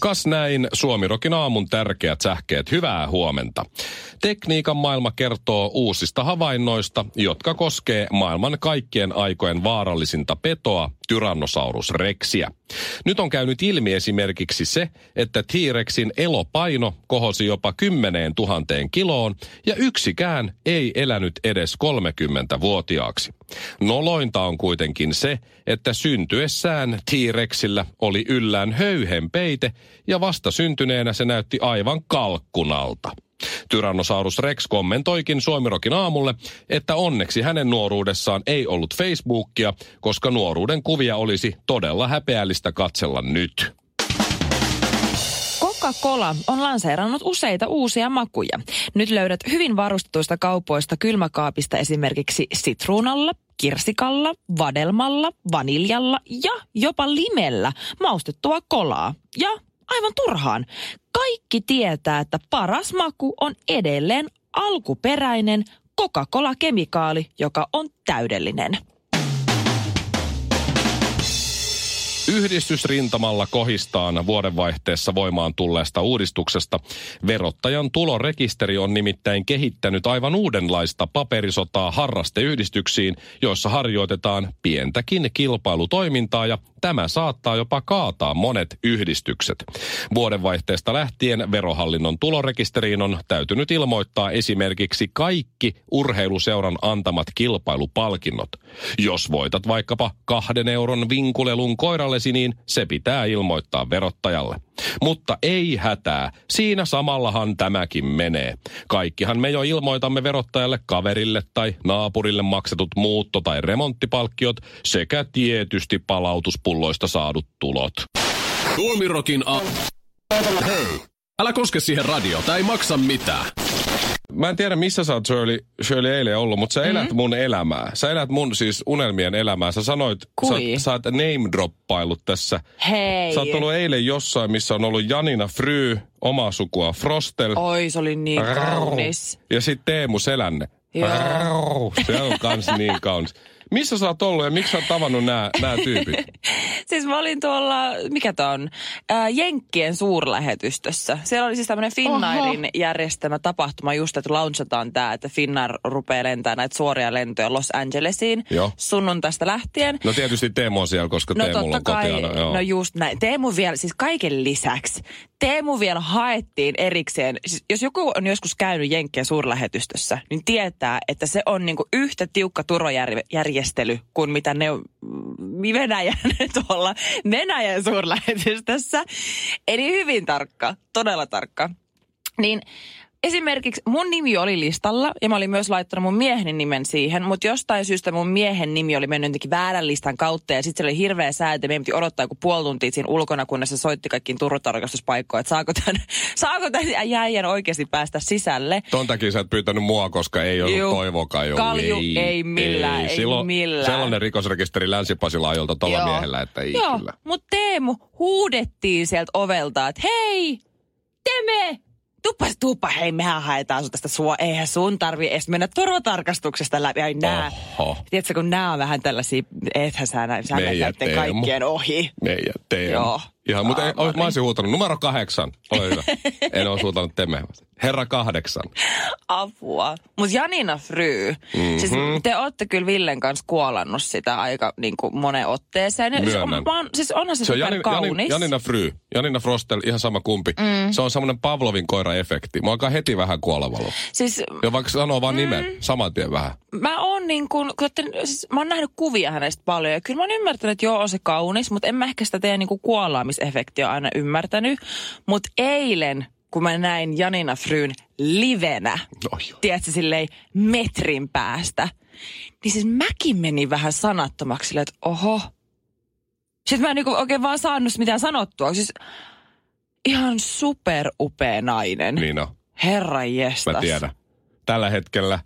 Kas näin Suomirokin aamun tärkeät sähkeet. Hyvää huomenta. Tekniikan maailma kertoo uusista havainnoista, jotka koskee maailman kaikkien aikojen vaarallisinta petoa, Tyrannosaurus rexiä. Nyt on käynyt ilmi esimerkiksi se, että T-Rexin elopaino kohosi jopa 10 000 kiloon ja yksikään ei elänyt edes 30-vuotiaaksi. Nolointa on kuitenkin se, että syntyessään T-Rexillä oli yllään höyhenpeite ja vasta syntyneenä se näytti aivan kalkkunalta. Tyrannosaurus Rex kommentoikin Suomirokin aamulle, että onneksi hänen nuoruudessaan ei ollut Facebookia, koska nuoruuden kuvia olisi todella häpeällistä katsella nyt. Coca-Cola on lanseerannut useita uusia makuja. Nyt löydät hyvin varustetuista kaupoista kylmäkaapista esimerkiksi sitruunalla, kirsikalla, vadelmalla, vaniljalla ja jopa limellä maustettua kolaa. Ja aivan turhaan. Kaikki tietää, että paras maku on edelleen alkuperäinen Coca-Cola-kemikaali, joka on täydellinen. Yhdistysrintamalla kohistaan vuodenvaihteessa voimaan tulleesta uudistuksesta. Verottajan tulorekisteri on nimittäin kehittänyt aivan uudenlaista paperisotaa harrasteyhdistyksiin, joissa harjoitetaan pientäkin kilpailutoimintaa ja tämä saattaa jopa kaataa monet yhdistykset. Vuodenvaihteesta lähtien verohallinnon tulorekisteriin on täytynyt ilmoittaa esimerkiksi kaikki urheiluseuran antamat kilpailupalkinnot. Jos voitat vaikkapa kahden euron vinkulelun koirallesi, niin se pitää ilmoittaa verottajalle. Mutta ei hätää, siinä samallahan tämäkin menee. Kaikkihan me jo ilmoitamme verottajalle kaverille tai naapurille maksetut muutto- tai remonttipalkkiot sekä tietysti palautuspulloista saadut tulot. Tuomirokin a... Hei, älä koske siihen radio, tai ei maksa mitään. Mä en tiedä, missä sä oot Shirley, Shirley eilen ollut, mutta sä elät mm-hmm. mun elämää. Sä elät mun siis unelmien elämää. Sä sanoit, Kui? sä, sä oot name-droppailut tässä. Hei. Sä oot ollut eilen jossain, missä on ollut Janina Fry, omaa sukua Frostel. Oi, se oli niin kaunis. Ja sitten Teemu Selänne. Joo. Se on kans niin kaunis. Missä sä oot ollut ja miksi sä oot tavannut nämä tyypit? Siis mä olin tuolla, mikä tää on, ää, Jenkkien suurlähetystössä. Siellä oli siis tämmöinen Finnairin järjestämä tapahtuma just, että launchataan tää, että Finnair rupeaa lentämään näitä suoria lentoja Los Angelesiin Joo. sunnuntaista lähtien. No tietysti Teemu on siellä, koska No Teemulla on kai, kotiana. Joo. no just näin. Teemu vielä, siis kaiken lisäksi, Teemu vielä haettiin erikseen. Siis jos joku on joskus käynyt Jenkkien suurlähetystössä, niin tietää, että se on niinku yhtä tiukka turvajärjestely kuin mitä ne mm, Venäjän tuolla Venäjän suurlähetystössä. Eli hyvin tarkka, todella tarkka. Niin esimerkiksi mun nimi oli listalla ja mä olin myös laittanut mun miehen nimen siihen, mutta jostain syystä mun miehen nimi oli mennyt jotenkin väärän listan kautta ja sitten se oli hirveä sääntö. Meidän piti odottaa joku puoli tuntia siinä ulkona, kunnes se soitti kaikkiin turvatarkastuspaikkoihin, että saako tämän, saako tämän jäijän oikeasti päästä sisälle. Ton takia sä et pyytänyt mua, koska ei ollut Juu. toivokaan jo. Kalju ei millään, ei Silloin millään. Sellainen rikosrekisteri Länsi-Pasilla ajolta tuolla Joo. miehellä, että ei Joo, mutta Teemu huudettiin sieltä ovelta, että hei, Teme, Tuppa, tuppa, hei, mehän haetaan sun tästä sua. Eihän sun tarvi edes mennä turvatarkastuksesta läpi. Ai nää. Oho. Tiedätkö, kun nää on vähän tällaisia, ethän sä näin, sä kaikkien ohi. Meidän Teemu. Joo. Ihan, mutta ei, mä olisin huutanut numero kahdeksan. Ole hyvä. en ole huutanut Teme. Herra kahdeksan. Apua. Mutta Janina Fry, mm-hmm. siis te olette kyllä Villen kanssa kuolannut sitä aika niin kuin moneen otteeseen. Ja se on, Myönnän. oon- siis onhan se, Se on Janin, kaunis. Janin, Janina Fry, Janina Frostel, ihan sama kumpi. Mm. Se on semmoinen Pavlovin koira-efekti. Mä alkaa heti vähän kuolevalo. Siis Ja vaikka sanoo vaan nimen, Mm. saman tien vähän. mä oon niin kuin, siis mä oon nähnyt kuvia hänestä paljon ja kyllä mä oon ymmärtänyt, että joo on se kaunis, mutta en mä ehkä sitä teidän niin kuin kuolaamisefektiä aina ymmärtänyt. Mutta eilen, kun mä näin Janina Fryn livenä, No tiedätkö, silleen metrin päästä, niin siis mäkin menin vähän sanattomaksi silleen, että oho, Siis mä en niinku oikein vaan saanut mitään sanottua. Siis ihan superupea nainen. Niin on. Herra jestas. Mä tiedän. Tällä hetkellä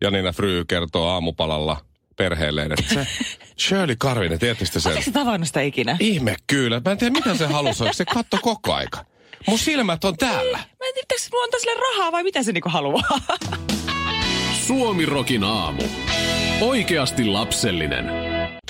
Janina Fry kertoo aamupalalla perheelleen, että se Shirley Karvinen, tiedättekö sen? Oletko sä tavannut sitä ikinä? Ihme kyllä. Mä en tiedä, mitä se halusi. Se katto koko aika. Mun silmät on täällä. Mä en tiedä, mun antaa sille rahaa vai mitä se niinku haluaa. Suomi Rokin aamu. Oikeasti lapsellinen.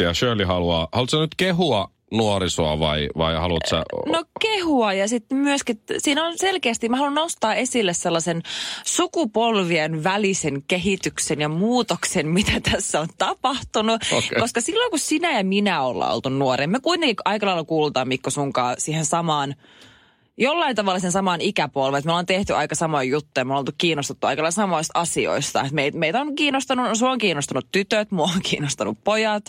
Ja Shirley haluaa, haluatko nyt kehua nuorisoa vai, vai haluatko sä... No kehua ja sitten myöskin, siinä on selkeästi, mä haluan nostaa esille sellaisen sukupolvien välisen kehityksen ja muutoksen, mitä tässä on tapahtunut. Okei. Koska silloin kun sinä ja minä ollaan oltu nuoria, me kuitenkin aika lailla kuulutaan Mikko sunkaan siihen samaan jollain tavalla sen samaan ikäpolven, että me ollaan tehty aika samoja juttuja, me ollaan oltu kiinnostuttu aika samoista asioista. Et meitä, meitä on kiinnostanut, no, sua on kiinnostunut tytöt, mua on kiinnostanut pojat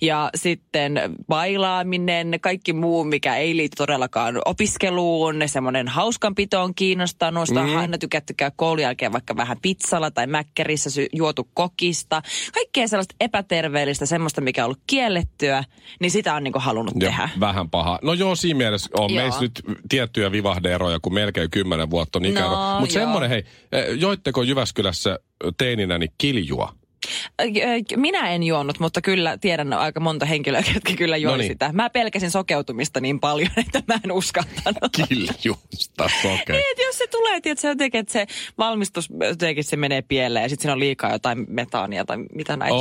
ja sitten bailaaminen, kaikki muu, mikä ei liity todellakaan opiskeluun, semmoinen hauskanpito on kiinnostanut, sitä on Mm. aina tykätty käydä koulun jälkeen vaikka vähän pizzalla tai mäkkärissä sy- juotu kokista. Kaikkea sellaista epäterveellistä, semmoista, mikä on ollut kiellettyä, niin sitä on niinku halunnut Joo, tehdä. vähän paha. No joo, siinä mielessä on meissä nyt tiettyjä vivahdeeroja, kun melkein kymmenen vuotta on ikäero. No, Mutta semmoinen, hei, eh, joitteko Jyväskylässä teininä niin kiljua? Ö, ö, Minä en juonut, mutta kyllä tiedän aika monta henkilöä, jotka kyllä juoni Noniin. sitä. Mä pelkäsin sokeutumista niin paljon, että mä en uskaltanut. Kiljusta. Okay. Niin, jos se tulee, että se jotenkin, että se valmistus jotenkin se menee pieleen ja sitten siinä on liikaa jotain metaania tai mitä näitä.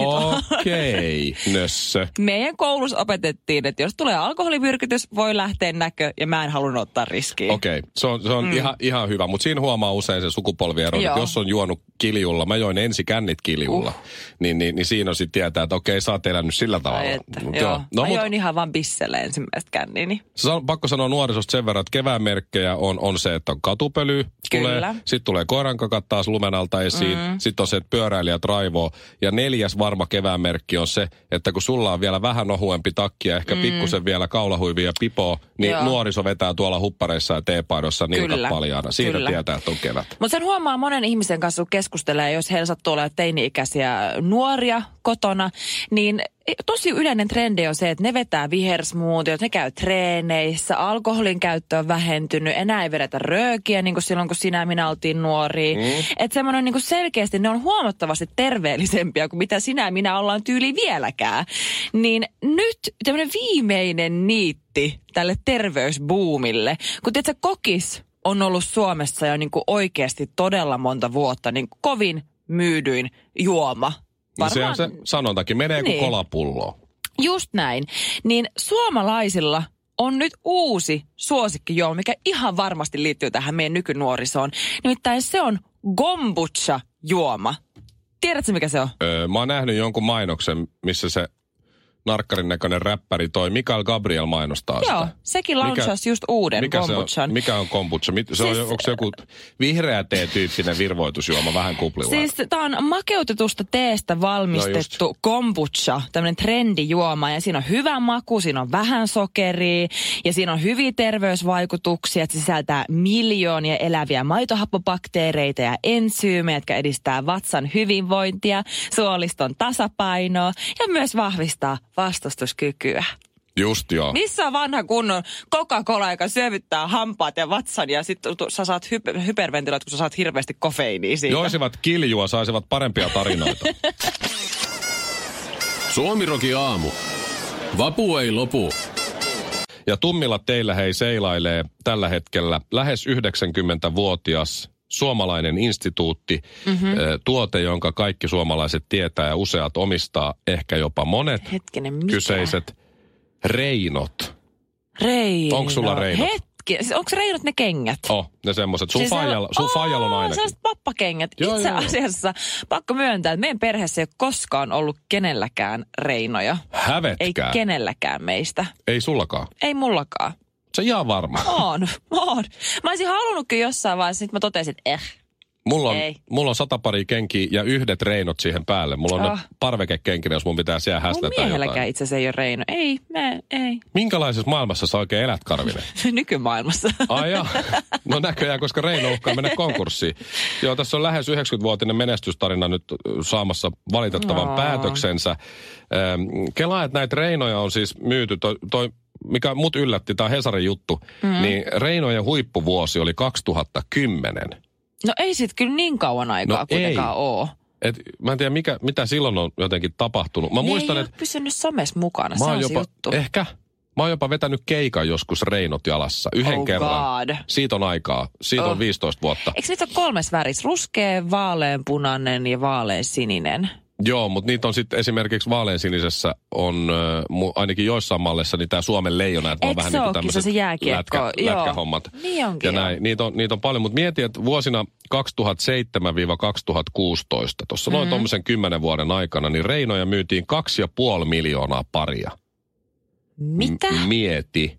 Okei, nössö. Meidän koulussa opetettiin, että jos tulee alkoholipyrkytys, voi lähteä näkö ja mä en halunnut ottaa riskiä. Okei, okay. se on, se on mm. ihan, ihan hyvä, mutta siinä huomaa usein se sukupolviero, että jos on juonut kiljulla, mä join ensi kännit kiljulla, uh. niin, niin, niin siinä on sitten tietää, että okei, sä oot elänyt sillä tavalla. Ai että, Mut joo. No, mä mut, join ihan vaan bisselle ensimmäistä känniini. se on pakko sanoa nuorisosta sen verran, että kevään merkkejä on, on se, että on katupöly, tulee, Kyllä. sitten tulee koirankakat taas lumen alta esiin, mm. sitten on se, että pyöräilijät raivoo, ja neljäs varma kevään merkki on se, että kun sulla on vielä vähän ohuempi takki ja ehkä mm. pikkusen vielä kaulahuivia ja pipoa, niin Joo. nuoriso vetää tuolla huppareissa ja teepaidoissa nilkat Kyllä. paljaana. Siitä Kyllä. tietää, että on kevät. Mutta sen huomaa monen ihmisen kanssa, kun keskustelee, jos heillä sattuu olla teini-ikäisiä nuoria kotona, niin tosi yleinen trendi on se, että ne vetää vihersmoothiot, ne käy treeneissä, alkoholin käyttö on vähentynyt, enää ei vedetä röökiä niin kuin silloin, kun sinä ja minä oltiin nuoria. Mm. Että semmoinen niin kuin selkeästi, ne on huomattavasti terveellisempiä kuin mitä sinä ja minä ollaan tyyli vieläkään. Niin nyt tämmöinen viimeinen niitti tälle terveysbuumille, kun tiedätkö, kokis on ollut Suomessa jo niin kuin oikeasti todella monta vuotta niin kuin kovin myydyin juoma. Niin se on se sanontakin, menee kuin Niin. kolapullo. Just näin. Niin suomalaisilla on nyt uusi suosikkijuoma, mikä ihan varmasti liittyy tähän meidän nykynuorisoon. Nimittäin se on kombucha-juoma. Tiedätkö, mikä se on? Öö, mä oon nähnyt jonkun mainoksen, missä se narkkarin näköinen räppäri toi Mikael Gabriel mainostaa Joo, sitä. sekin launsasi just uuden mikä se on, kombuchan. mikä on kombucha? Mit, se on, Siis- onko se joku vihreä tee-tyyppinen virvoitusjuoma, vähän kuplilla? Siis tämä on makeutetusta teestä valmistettu no kombucha, tämmöinen trendijuoma. Ja siinä on hyvä maku, siinä on vähän sokeria ja siinä on hyviä terveysvaikutuksia. että Se sisältää miljoonia eläviä maitohappobakteereita ja ensyymejä, jotka edistää vatsan hyvinvointia, suoliston tasapainoa ja myös vahvistaa vastustuskykyä. Just joo. Missä on vanha kunnon Coca-Cola, joka syövyttää hampaat ja vatsan ja sitten sä saat hyper, hyperventiloit, kun sä saat hirveästi kofeiiniä siitä. Joisivat kiljua, saisivat parempia tarinoita. Suomi Rokin aamu. Vapu ei lopu. Ja tummilla teillä hei seilailee tällä hetkellä lähes 90-vuotias suomalainen instituutti, mm-hmm. tuote, jonka kaikki suomalaiset tietää ja useat omistaa, ehkä jopa monet Hetkinen, mikä? kyseiset reinot. Reino. Onks sulla reinot? Hetki. Onko reinot ne kengät? Oh, ne semmoiset. Sun, Siis faijalla, sun faijalla on ainakin. Sellaiset pappakengät. Joo, Itse joo, asiassa pakko myöntää, että meidän perheessä ei ole koskaan ollut kenelläkään reinoja. Ei Hävetkää. kenelläkään meistä. Ei sullakaan. Ei mullakaan. Se ihan varma. On, on. Mä olisin halunnutkin jossain vaiheessa, sit mä totesin, että eh. Mulla on, Ei. mulla on sata pari kenkiä ja yhdet reinot siihen päälle. Mulla on oh. parvekekenkinä, jos mun pitää siellä häslätä miehelläkään jotain. itse asiassa ei ole reino. Ei, mä, ei. Minkälaisessa maailmassa sä oikein elät, Karvinen? Nykymaailmassa. Ai joo. No näköjään, koska Reino uhkaa mennä konkurssiin. Joo, tässä on lähes 90-vuotinen menestystarina nyt saamassa valitettavan Aa. päätöksensä. Kelaa, että näitä Reinoja on siis myyty, toi, toi mikä mut yllätti, tämä Hesarin juttu, mm. niin Reinojen huippuvuosi oli 2010. No ei sit kyllä niin kauan aikaa No kuitenkaan ei. oo. Et, mä en tiedä, mikä, mitä silloin on jotenkin tapahtunut. Mä Ne muistan, että pysynyt somessa mukana, mä se on jopa, se juttu. ehkä, mä oon jopa vetänyt keikan joskus Reinot jalassa. Yhden Oh kerran. God. Siitä on aikaa. Siitä Oh. on 15 vuotta. Eikö niitä ole kolmes värissä? Ruskea, vaaleanpunainen ja vaaleansininen. Joo, mutta niitä on sitten esimerkiksi vaaleansinisessä on äh, ainakin joissain malleissa niin tämä Suomen leijona, että on vähän niin kuin tämmöiset se jääkiekko? lätkä, Joo. lätkähommat. Niin onkin, ja näin, niitä on, niitä on paljon, mutta mieti, että vuosina 2007-2016, tuossa Mhm. noin tuommoisen kymmenen vuoden aikana, niin Reinoja myytiin kaksi ja puoli miljoonaa paria. Mitä? M- mieti.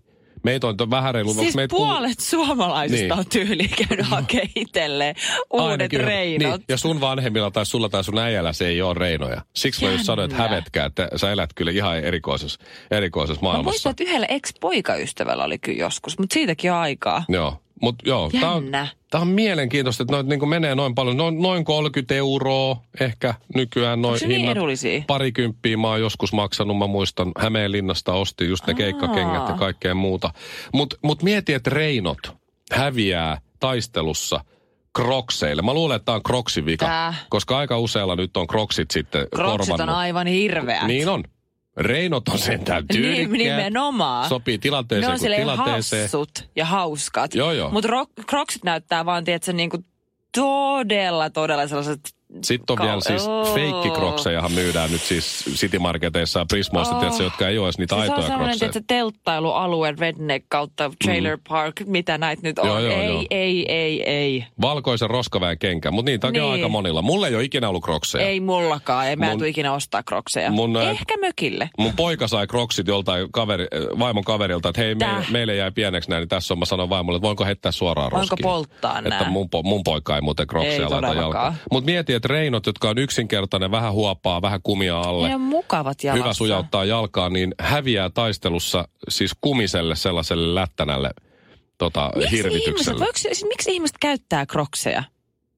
Meitä on vähän reilu. Siis meitä puolet suomalaisista Niin. on tyyliin käynyt hakemaan itselleen uudet Ainakin- reinot. Niin, ja sun vanhemmilla tai sulla tai sun äijällä se ei ole reinoja. Siksi mä just sanoin, että Jännä. hävetkää, että sä elät kyllä ihan erikoisessa, erikoisessa Mä maailmassa. muistan, että yhdellä ex-poikaystävällä oli kyllä joskus, mutta siitäkin on aikaa. Joo, mutta joo, tää on, tää on mielenkiintoista, että noit niinku menee noin paljon. Noin, noin 30 euroa ehkä nykyään noin niin hinnat. edullisia? Parikymppiä mä oon joskus maksanut, mä muistan Hämeenlinnasta ostin just ne keikkakengät ja kaikkea muuta. Mutta mut mieti, että Reinot häviää taistelussa krokseille. Mä luulen, että tämä on kroksivika, Tää. koska aika usealla nyt on kroksit sitten Kroksit on korvannut. aivan hirveät. Niin on. Reinot on sentään tyylikkäät. Niin, nimenomaan. Sopii ne tilanteeseen on kuin silleen tilanteeseen. hassut ja hauskat. Joo, joo. Mutta kroksit näyttää vaan, tiedätkö, niinku todella, todella sellaiset... Sitten on Kau- vielä siis Oo. feikkikroksejahan myydään nyt siis City Marketeissa ja Prismoissa, Oh. oh. jotka ei ole edes niitä Siis se on aitoja sellainen, krokseja. telttailualue, redneck kautta trailer park, mitä näitä nyt on. Joo, joo, ei, joo. ei, ei, ei. Valkoisen roskaväen kenkä, mutta niitä Niin. aika monilla. Mulla ei ole ikinä ollut krokseja. Ei mullakaan, ei mä en Mun- tule ikinä ostaa krokseja. mun, ä, Ehkä mökille. Mun poika sai kroksit joltain kaveri, äh, vaimon kaverilta, että hei, Tää. meille, jäi pieneksi näin, niin tässä on, mä sanoin vaimolle, että voinko heittää suoraan Voinko roskiin. polttaa Että mun, mun poika ei muuten Ei krokseja laita todellakaan. jalkaan. Mutta mieti, että reinot, jotka on yksinkertainen, vähän huopaa, vähän kumia alle. Ne on mukavat jalassa. hyvä sujauttaa jalkaan, niin häviää taistelussa siis kumiselle sellaiselle lättänälle tota, Miksi ihmiset, hirvitykselle. voiko, siis miksi ihmiset käyttää krokseja?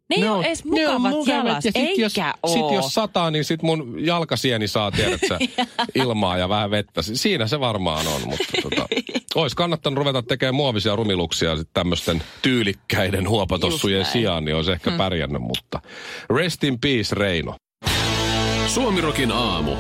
Ne ei Ne ole on- edes ne on mukavat jalas, ja sit eikä jos, oo. Sit jos sataa, niin sit mun jalkasieni saa, tiedätkö, ilmaa ja vähän vettä. Si- Siinä se varmaan on, mutta tota, ois kannattanut ruveta tekemään muovisia rumiluksia sit tämmöisten tyylikkäiden huopatossujen sijaan, niin olisi ehkä pärjännyt, mutta rest in peace Reino. Suomirokin aamu.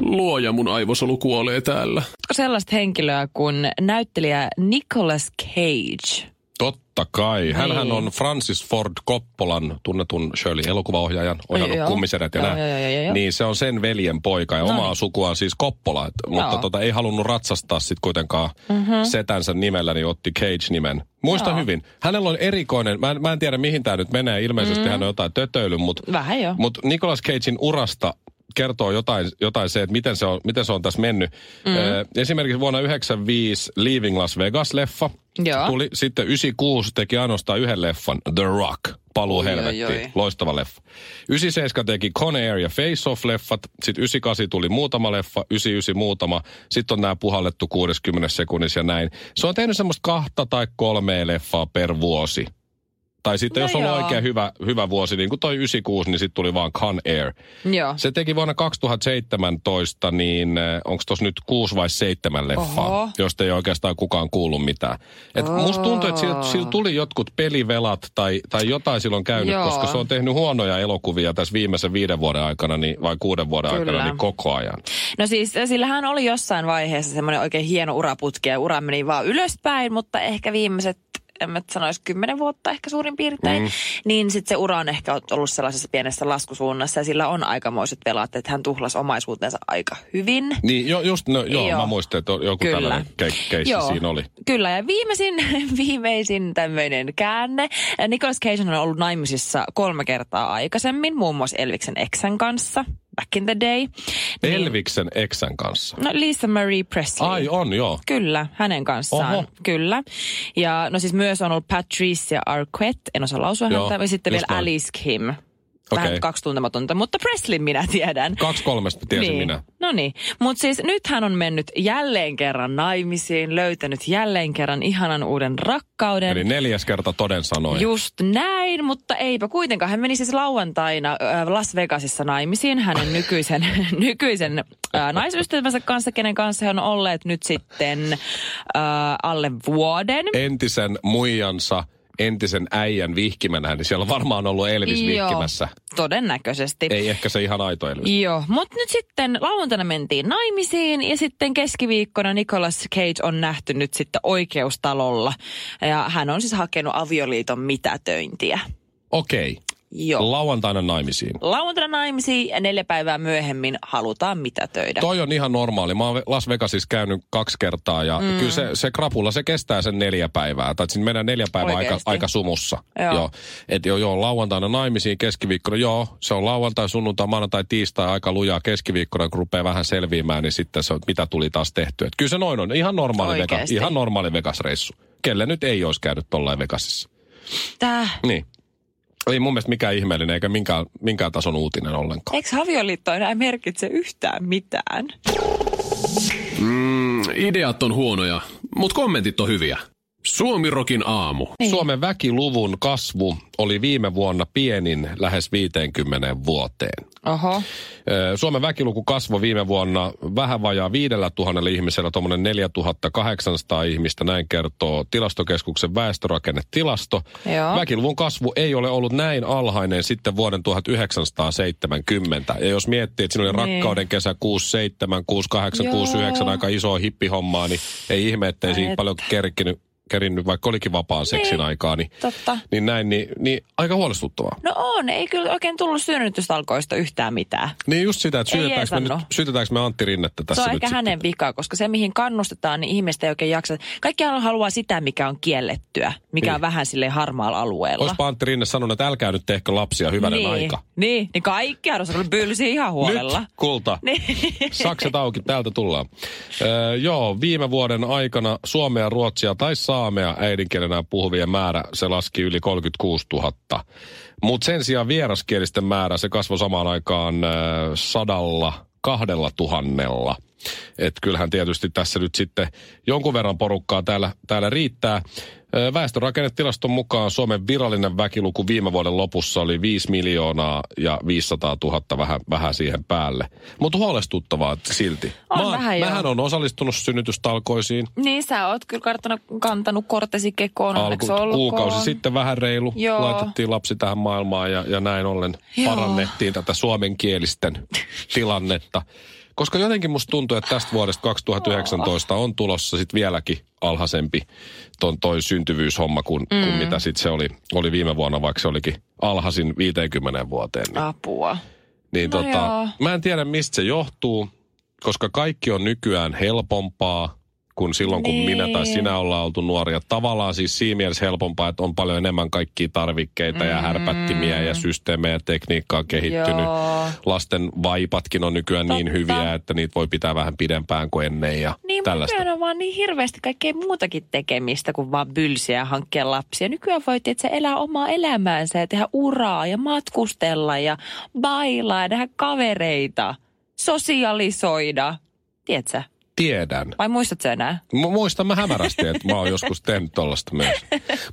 Luoja mun aivosolu kuolee täällä. Sellaista henkilöä kuin näyttelijä Nicolas Cage. Totta kai. Hänhän Niin. on Francis Ford Coppolan, tunnetun Shirley-elokuvaohjaajan, ohjannut Joo. kummisedät ja Joo, näin. joo, joo, joo. Niin se on sen veljen poika ja No omaa sukuaan siis Coppola. Et, mutta tota, ei halunnut ratsastaa sitten kuitenkaan mm-hmm. setänsä nimellä, niin otti Cage-nimen. Muistan Joo. hyvin. Hänellä on erikoinen, mä en, mä en tiedä mihin tämä nyt menee, ilmeisesti mm. hän on jotain tötöily, mutta jo. mut Nicolas Cagein urasta kertoo jotain, jotain se, että miten se on, miten se on tässä mennyt. Mm. Esimerkiksi vuonna 1995 Leaving Las Vegas-leffa Joo. tuli. Sitten 96 teki ainoastaan yhden leffan, The Rock. Paluu helvettiin. oi. Loistava leffa. 97 teki Con Air ja Face Off-leffat. Sitten 98 tuli muutama leffa, 99 muutama. Sitten on nämä puhallettu 60 sekunnissa ja näin. Se on tehnyt semmoista kahta tai kolmea leffaa per vuosi. Tai sitten No jos on joo. oikein hyvä, hyvä vuosi, niin kuin toi 96, niin sitten tuli vaan Con Air. Joo. Se teki vuonna 2017, niin onko tuossa nyt kuusi vai seitsemän leffaa, Oho. josta ei oikeastaan kukaan kuullut mitään. Et Oo. musta tuntuu, että sillä, sillä tuli jotkut pelivelat tai, tai jotain silloin käynyt, Joo. koska se on tehnyt huonoja elokuvia tässä viimeisen viiden vuoden aikana niin, vai kuuden vuoden Kyllä. aikana niin koko ajan. No siis sillä hän oli jossain vaiheessa semmoinen oikein hieno uraputki ja ura meni vaan ylöspäin, mutta ehkä viimeiset en mä sanoisi kymmenen vuotta ehkä suurin piirtein, mm. niin sitten se ura on ehkä ollut sellaisessa pienessä laskusuunnassa ja sillä on aikamoiset velat, että hän tuhlasi omaisuutensa aika hyvin. Niin jo, just, no, joo, Joo. mä muistan, että joku Kyllä. tällainen ke- keissi Joo. siinä oli. Kyllä, ja viimeisin, viimeisin tämmöinen käänne. Nicolas Cage on ollut naimisissa kolme kertaa aikaisemmin, muun muassa Elviksen eksän kanssa, back in the day. Niin- Elviksen eksän kanssa. No Lisa Marie Presley. Ai on, joo. Kyllä, hänen kanssaan. Oho. Kyllä. Ja no siis myös on ollut Patricia Arquette, en osaa lausua Joo, häntä, ja sitten just vielä noin. Alice Kim. Vähän Okei. kaksi tuntematonta, mutta Preslin minä tiedän. Kaksi kolmesta tiesin niin. minä. No niin, mutta siis nyt hän on mennyt jälleen kerran naimisiin, löytänyt jälleen kerran ihanan uuden rakkauden. Eli neljäs kerta toden sanoi. Just näin, mutta eipä kuitenkaan. Hän meni siis lauantaina Las Vegasissa naimisiin hänen nykyisen, nykyisen äh, naisystävänsä kanssa, kenen kanssa he on olleet nyt sitten äh, alle vuoden. Entisen muijansa, entisen äijän vihkimänä, niin siellä on varmaan ollut Elvis vihkimässä. todennäköisesti. Ei ehkä se ihan aito Elvis. Joo, mutta nyt sitten lauantaina mentiin naimisiin ja sitten keskiviikkona Nicolas Cage on nähty nyt sitten oikeustalolla. Ja hän on siis hakenut avioliiton mitätöintiä. Okei. Joo. Lauantaina naimisiin. Lauantaina naimisiin ja neljä päivää myöhemmin halutaan mitätöidä. Toi on ihan normaali. Mä oon Las Vegasissa käynyt kaksi kertaa ja mm. kyllä se, se krapula, se kestää sen neljä päivää. Tai siinä mennään neljä päivää aika, aika sumussa. Joo. joo. Et joo, joo, lauantaina naimisiin, keskiviikkona, joo, se on lauantai, sunnuntai, maanantai, tiistai aika lujaa. Keskiviikkona, kun rupeaa vähän selviämään, niin sitten se on, mitä tuli taas tehtyä. Et kyllä se noin on. Ihan normaali, Vegas, ihan normaali Vegas-reissu. Kelle nyt ei olisi käynyt tollain Vegasissa. Tää. Niin. Ei mun mielestä mikään ihmeellinen eikä minkään, minkään tason uutinen ollenkaan. Eikö avioliitto enää merkitse yhtään mitään? Mm, ideat on huonoja, mutta kommentit on hyviä. Suomirokin aamu. Niin. Suomen väkiluvun kasvu oli viime vuonna pienin lähes 50 vuoteen. Ö, Suomen väkiluku kasvoi viime vuonna vähän vajaa 5000 ihmisellä, tuommoinen 4800 ihmistä, näin kertoo tilastokeskuksen väestörakennetilasto. Joo. Väkiluvun kasvu ei ole ollut näin alhainen sitten vuoden 1970. Ja jos miettii, että siinä oli Niin. rakkauden kesä 67, 68, Joo. 69, aika iso hippihommaa, niin ei ihme, ettei Ai siinä et. paljon kerkinyt, kerinnyt, vaikka olikin vapaan seksin Niin. aikaa, niin, Totta. niin näin, niin, niin aika huolestuttavaa. No on, ei kyllä oikein tullut synnytystalkoista yhtään mitään. Niin just sitä, että syytetäänkö me, nyt, syytetäänkö me Antti Rinnettä tässä se on nyt ehkä sitten? hänen vika, koska se mihin kannustetaan, niin ihmiset ei oikein jaksa. Kaikki haluaa sitä, mikä on kiellettyä, mikä Niin. on vähän sille harmaalla alueella. Olisipa Antti Rinne sanonut, että älkää nyt tehkö lapsia hyvänen niin, aika. Niin, niin kaikki haluaa kyllä bylsiä ihan huolella. Nyt, kulta. Niin. Sakset auki, täältä tullaan. Öö, joo, viime vuoden aikana suomea, ruotsia tai saamea äidinkielenä puhuvien määrä, se laski yli 36 000. Mutta sen sijaan vieraskielisten määrä, se kasvoi samaan aikaan öö, sadalla kahdella tuhannella. Että kyllähän tietysti tässä nyt sitten jonkun verran porukkaa täällä, täällä riittää. Väestörakennetilaston mukaan Suomen virallinen väkiluku viime vuoden lopussa oli 5 miljoonaa ja 500 000 vähän, vähän siihen päälle. Mutta huolestuttavaa silti. On Mä, vähän mähän on osallistunut synnytystalkoisiin niin sä oot kyllä karttanut, kantanut kortesi kekoon, alku, kuukausi sitten vähän reilu. Joo. Laitettiin lapsi tähän maailmaan ja, ja näin ollen Joo. parannettiin tätä suomenkielisten tilannetta. Koska jotenkin musta tuntuu, että tästä vuodesta 2019 on tulossa sitten vieläkin alhaisempi ton toi syntyvyyshomma kuin, mm. kuin mitä sitten se oli, oli viime vuonna, vaikka se olikin alhaisin 50 vuoteen. Niin, Apua. niin no tota, joo. mä en tiedä mistä se johtuu, koska kaikki on nykyään helpompaa kuin silloin, kun Niin. minä tai sinä ollaan oltu nuoria. Tavallaan siis siinä mielessä helpompaa, että on paljon enemmän kaikkia tarvikkeita mm. ja härpättimiä ja systeemejä ja tekniikkaa kehittynyt. Joo. Lasten vaipatkin on nykyään niin Totta. hyviä, että niitä voi pitää vähän pidempään kuin ennen ja Niin, tällaista. nykyään on vaan niin hirveästi kaikkea muutakin tekemistä kuin vaan bylsiä ja hankkia lapsia. Nykyään voi että elää omaa elämäänsä ja tehdä uraa ja matkustella ja bailaa ja nähdä kavereita. Sosialisoida. Tiedätkö? Tiedän. Vai muistatko sä enää? Mu- Muistan mä hämärästi, että mä oon joskus tehnyt tollasta myös.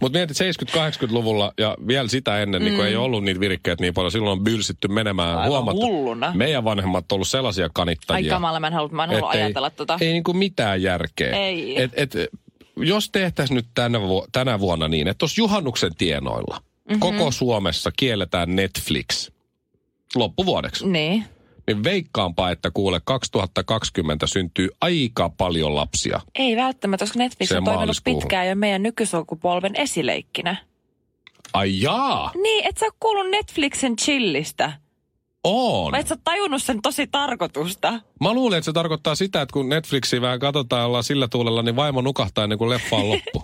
Mutta mietit 70-80-luvulla ja vielä sitä ennen, mm. niin kun ei ollut niitä virikkeitä niin paljon, silloin on bylsitty menemään Aivan huomattu. hulluna. Meidän vanhemmat on ollut sellaisia Ai kanittajia. kamala, mä en halua, mä en halua ajatella tota. Ei niinku mitään järkeä. Ei. Et, et, jos tehtäisiin nyt tänä, vu- tänä vuonna niin, että tuossa juhannuksen tienoilla mm-hmm. koko Suomessa kielletään Netflix loppuvuodeksi, Niin. Niin veikkaanpa, että kuule 2020 syntyy aika paljon lapsia. Ei välttämättä, koska Netflix Se on toiminut pitkään jo meidän nykysukupolven esileikkinä. Ai jaa, Niin, et sä oo kuullut Netflixin chillistä. on. Vai et sä tajunnut sen tosi tarkoitusta? Mä luulen, että se tarkoittaa sitä, että kun Netflixiä vähän katsotaan ja ollaan sillä tuulella, niin vaimo nukahtaa ennen kuin leffa on loppu.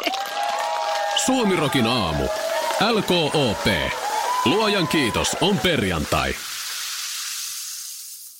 Suomirokin aamu. LKOP. Luojan kiitos on perjantai.